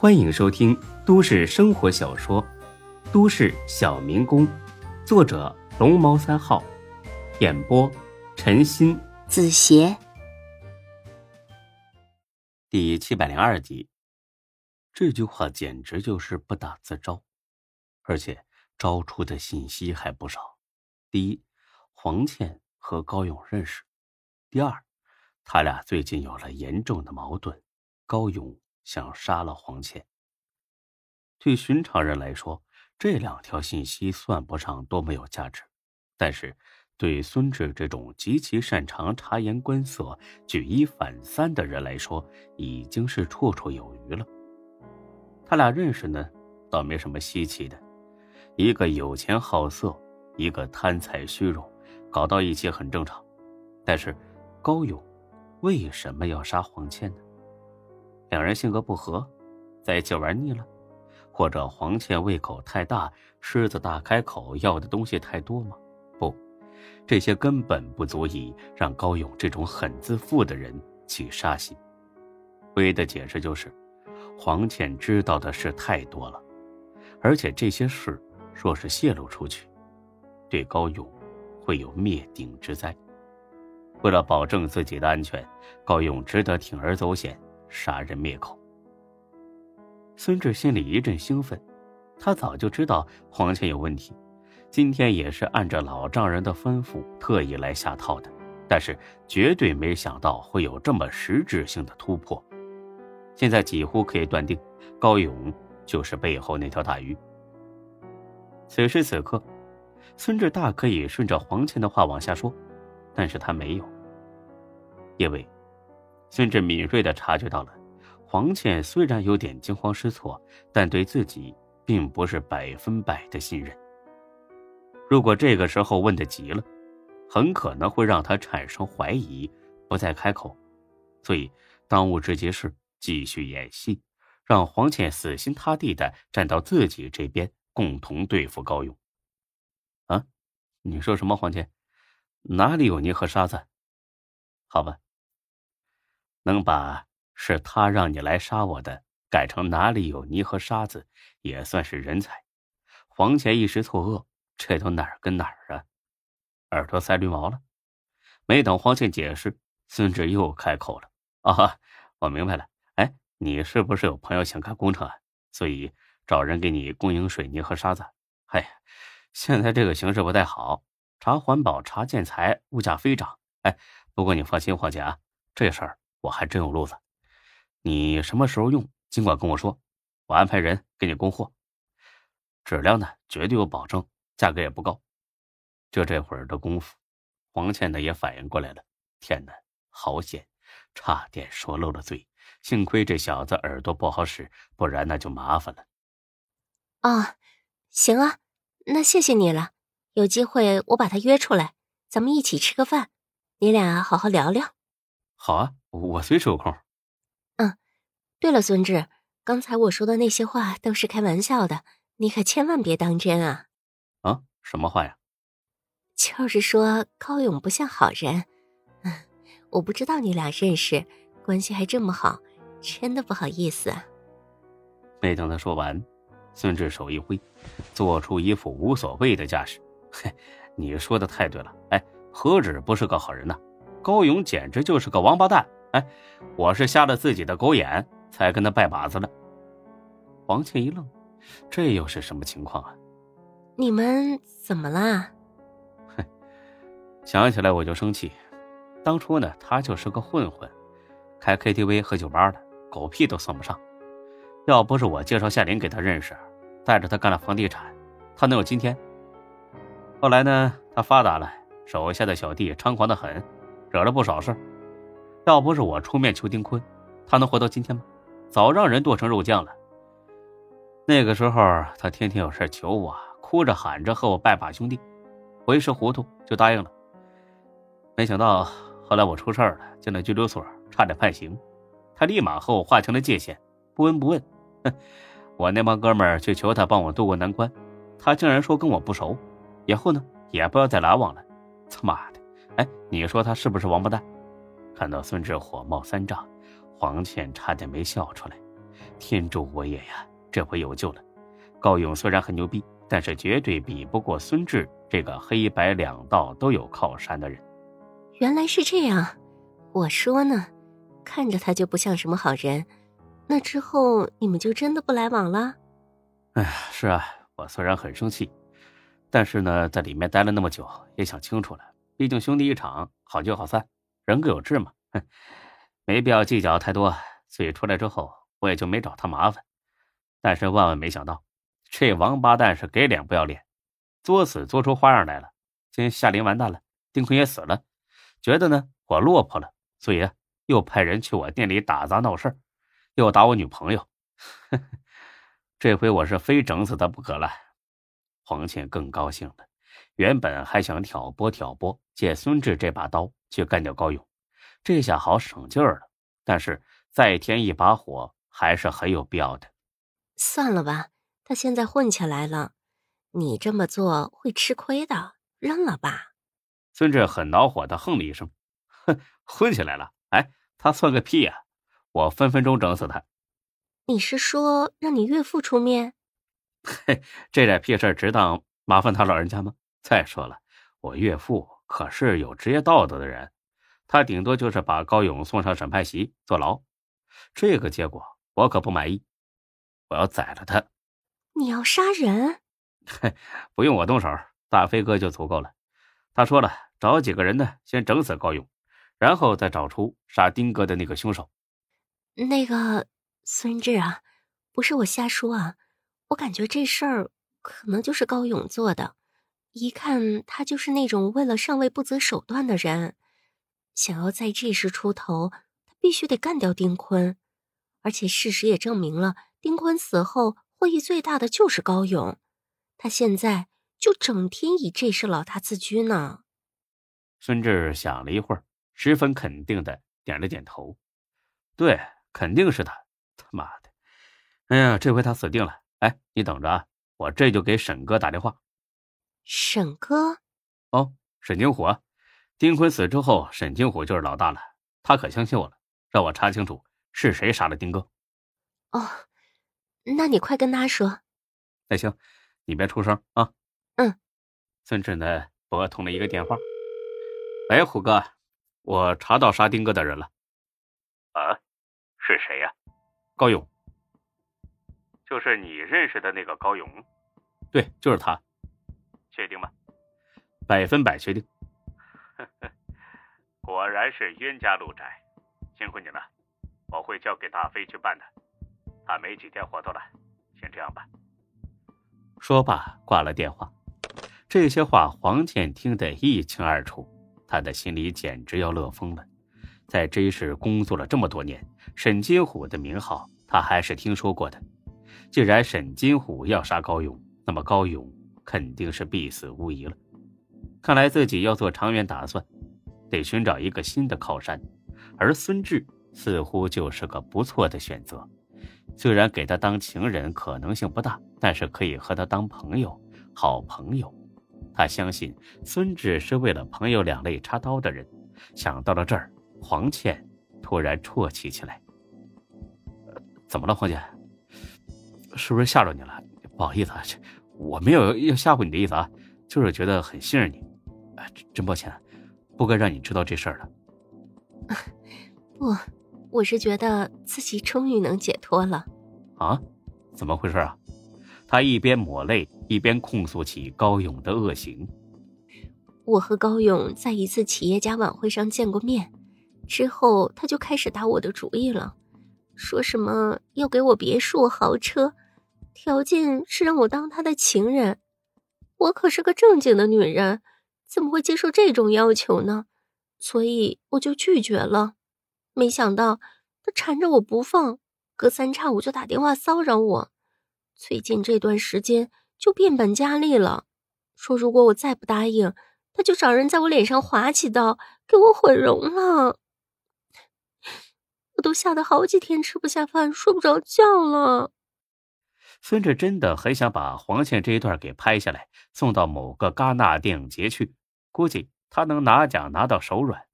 欢迎收听都市生活小说《都市小民工》，作者龙猫三号，演播陈鑫、子邪，第七百零二集。这句话简直就是不打自招，而且招出的信息还不少。第一，黄倩和高勇认识；第二，他俩最近有了严重的矛盾，高勇。想杀了黄倩。对寻常人来说，这两条信息算不上多么有价值，但是对孙志这种极其擅长察言观色、举一反三的人来说，已经是绰绰有余了。他俩认识呢，倒没什么稀奇的，一个有钱好色，一个贪财虚荣，搞到一起很正常。但是高勇为什么要杀黄倩呢？两人性格不合，在一起玩腻了，或者黄倩胃口太大，狮子大开口，要的东西太多吗？不，这些根本不足以让高勇这种很自负的人起杀心。唯一的解释就是，黄倩知道的事太多了，而且这些事若是泄露出去，对高勇会有灭顶之灾。为了保证自己的安全，高勇只得铤而走险。杀人灭口。孙志心里一阵兴奋，他早就知道黄倩有问题，今天也是按照老丈人的吩咐特意来下套的，但是绝对没想到会有这么实质性的突破。现在几乎可以断定，高勇就是背后那条大鱼。此时此刻，孙志大可以顺着黄倩的话往下说，但是他没有，因为。孙志敏锐的察觉到了，黄倩虽然有点惊慌失措，但对自己并不是百分百的信任。如果这个时候问的急了，很可能会让他产生怀疑，不再开口。所以，当务之急是继续演戏，让黄倩死心塌地的站到自己这边，共同对付高勇。啊，你说什么？黄倩，哪里有泥和沙子？好吧。能把是他让你来杀我的改成哪里有泥和沙子，也算是人才。黄钱一时错愕，这都哪儿跟哪儿啊？耳朵塞绿毛了。没等黄倩解释，孙志又开口了：“啊，我明白了。哎，你是不是有朋友想干工程啊？所以找人给你供应水泥和沙子？哎，现在这个形势不太好，查环保、查建材，物价飞涨。哎，不过你放心，黄姐啊，这事儿……”我还真有路子，你什么时候用，尽管跟我说，我安排人给你供货，质量呢绝对有保证，价格也不高。就这会儿的功夫，黄倩呢也反应过来了，天哪，好险，差点说漏了嘴，幸亏这小子耳朵不好使，不然那就麻烦了。啊，行啊，那谢谢你了，有机会我把他约出来，咱们一起吃个饭，你俩好好聊聊。好啊。我随时有空。嗯，对了，孙志，刚才我说的那些话都是开玩笑的，你可千万别当真啊！啊，什么话呀？就是说高勇不像好人。嗯，我不知道你俩认识，关系还这么好，真的不好意思。啊没等他说完，孙志手一挥，做出一副无所谓的架势。嘿，你说的太对了。哎，何止不是个好人呢？高勇简直就是个王八蛋！哎，我是瞎了自己的狗眼，才跟他拜把子的。王倩一愣，这又是什么情况啊？你们怎么啦？哼，想起来我就生气。当初呢，他就是个混混，开 KTV 和酒吧的，狗屁都算不上。要不是我介绍夏琳给他认识，带着他干了房地产，他能有今天？后来呢，他发达了，手下的小弟猖狂的很，惹了不少事要不是我出面求丁坤，他能活到今天吗？早让人剁成肉酱了。那个时候他天天有事求我，哭着喊着和我拜把兄弟，我一时糊涂就答应了。没想到后来我出事了，进了拘留所，差点判刑，他立马和我划清了界限，不闻不问。哼，我那帮哥们去求他帮我渡过难关，他竟然说跟我不熟，以后呢也不要再来往了。他妈的！哎，你说他是不是王八蛋？看到孙志火冒三丈，黄倩差点没笑出来。天助我也呀！这回有救了。高勇虽然很牛逼，但是绝对比不过孙志这个黑白两道都有靠山的人。原来是这样，我说呢，看着他就不像什么好人。那之后你们就真的不来往了？哎呀，是啊，我虽然很生气，但是呢，在里面待了那么久，也想清楚了。毕竟兄弟一场，好聚好散，人各有志嘛，没必要计较太多。所以出来之后，我也就没找他麻烦。但是万万没想到。这王八蛋是给脸不要脸，作死作出花样来了。今天夏琳完蛋了，丁坤也死了，觉得呢我落魄了，所以又派人去我店里打砸闹事又打我女朋友。这回我是非整死他不可了。黄倩更高兴了，原本还想挑拨挑拨，借孙志这把刀去干掉高勇，这下好省劲儿了。但是再添一把火还是很有必要的。算了吧。他现在混起来了，你这么做会吃亏的，扔了吧。孙志很恼火的哼了一声：“哼，混起来了？哎，他算个屁呀！我分分钟整死他。”你是说让你岳父出面？嘿，这点屁事值当麻烦他老人家吗？再说了，我岳父可是有职业道德的人，他顶多就是把高勇送上审判席坐牢，这个结果我可不满意，我要宰了他。你要杀人？嘿，不用我动手，大飞哥就足够了。他说了，找几个人呢，先整死高勇，然后再找出杀丁哥的那个凶手。那个孙志啊，不是我瞎说啊，我感觉这事儿可能就是高勇做的。一看他就是那种为了上位不择手段的人，想要在这时出头，他必须得干掉丁坤。而且事实也证明了，丁坤死后。获益最大的就是高勇，他现在就整天以这事老大自居呢。孙志想了一会儿，十分肯定的点了点头：“对，肯定是他。他妈的，哎呀，这回他死定了！哎，你等着啊，我这就给沈哥打电话。”沈哥？哦，沈金虎啊！丁坤死之后，沈金虎就是老大了。他可相信我了，让我查清楚是谁杀了丁哥。哦。那你快跟他说。那行，你别出声啊。嗯。孙志呢拨通了一个电话。喂，虎哥，我查到杀丁哥的人了。啊？是谁呀？高勇。就是你认识的那个高勇？对，就是他。确定吗？百分百确定。果然是冤家路窄，辛苦你了，我会交给大飞去办的。他没几天活头了，先这样吧。说罢挂了电话。这些话黄健听得一清二楚，他的心里简直要乐疯了。在 J 市工作了这么多年，沈金虎的名号他还是听说过的。既然沈金虎要杀高勇，那么高勇肯定是必死无疑了。看来自己要做长远打算，得寻找一个新的靠山，而孙志似乎就是个不错的选择。虽然给他当情人可能性不大，但是可以和他当朋友，好朋友。他相信孙志是为了朋友两肋插刀的人。想到了这儿，黄倩突然啜泣起来。怎么了，黄姐？是不是吓着你了？不好意思啊，我没有要吓唬你的意思啊，就是觉得很信任你。真抱歉，不该让你知道这事儿的。不。我是觉得自己终于能解脱了，啊？怎么回事啊？他一边抹泪，一边控诉起高勇的恶行。我和高勇在一次企业家晚会上见过面，之后他就开始打我的主意了，说什么要给我别墅、豪车，条件是让我当他的情人。我可是个正经的女人，怎么会接受这种要求呢？所以我就拒绝了。没想到他缠着我不放，隔三差五就打电话骚扰我。最近这段时间就变本加厉了，说如果我再不答应，他就找人在我脸上划几刀，给我毁容了。我都吓得好几天吃不下饭，睡不着觉了。孙志真的很想把黄倩这一段给拍下来，送到某个戛纳电影节去，估计他能拿奖拿到手软。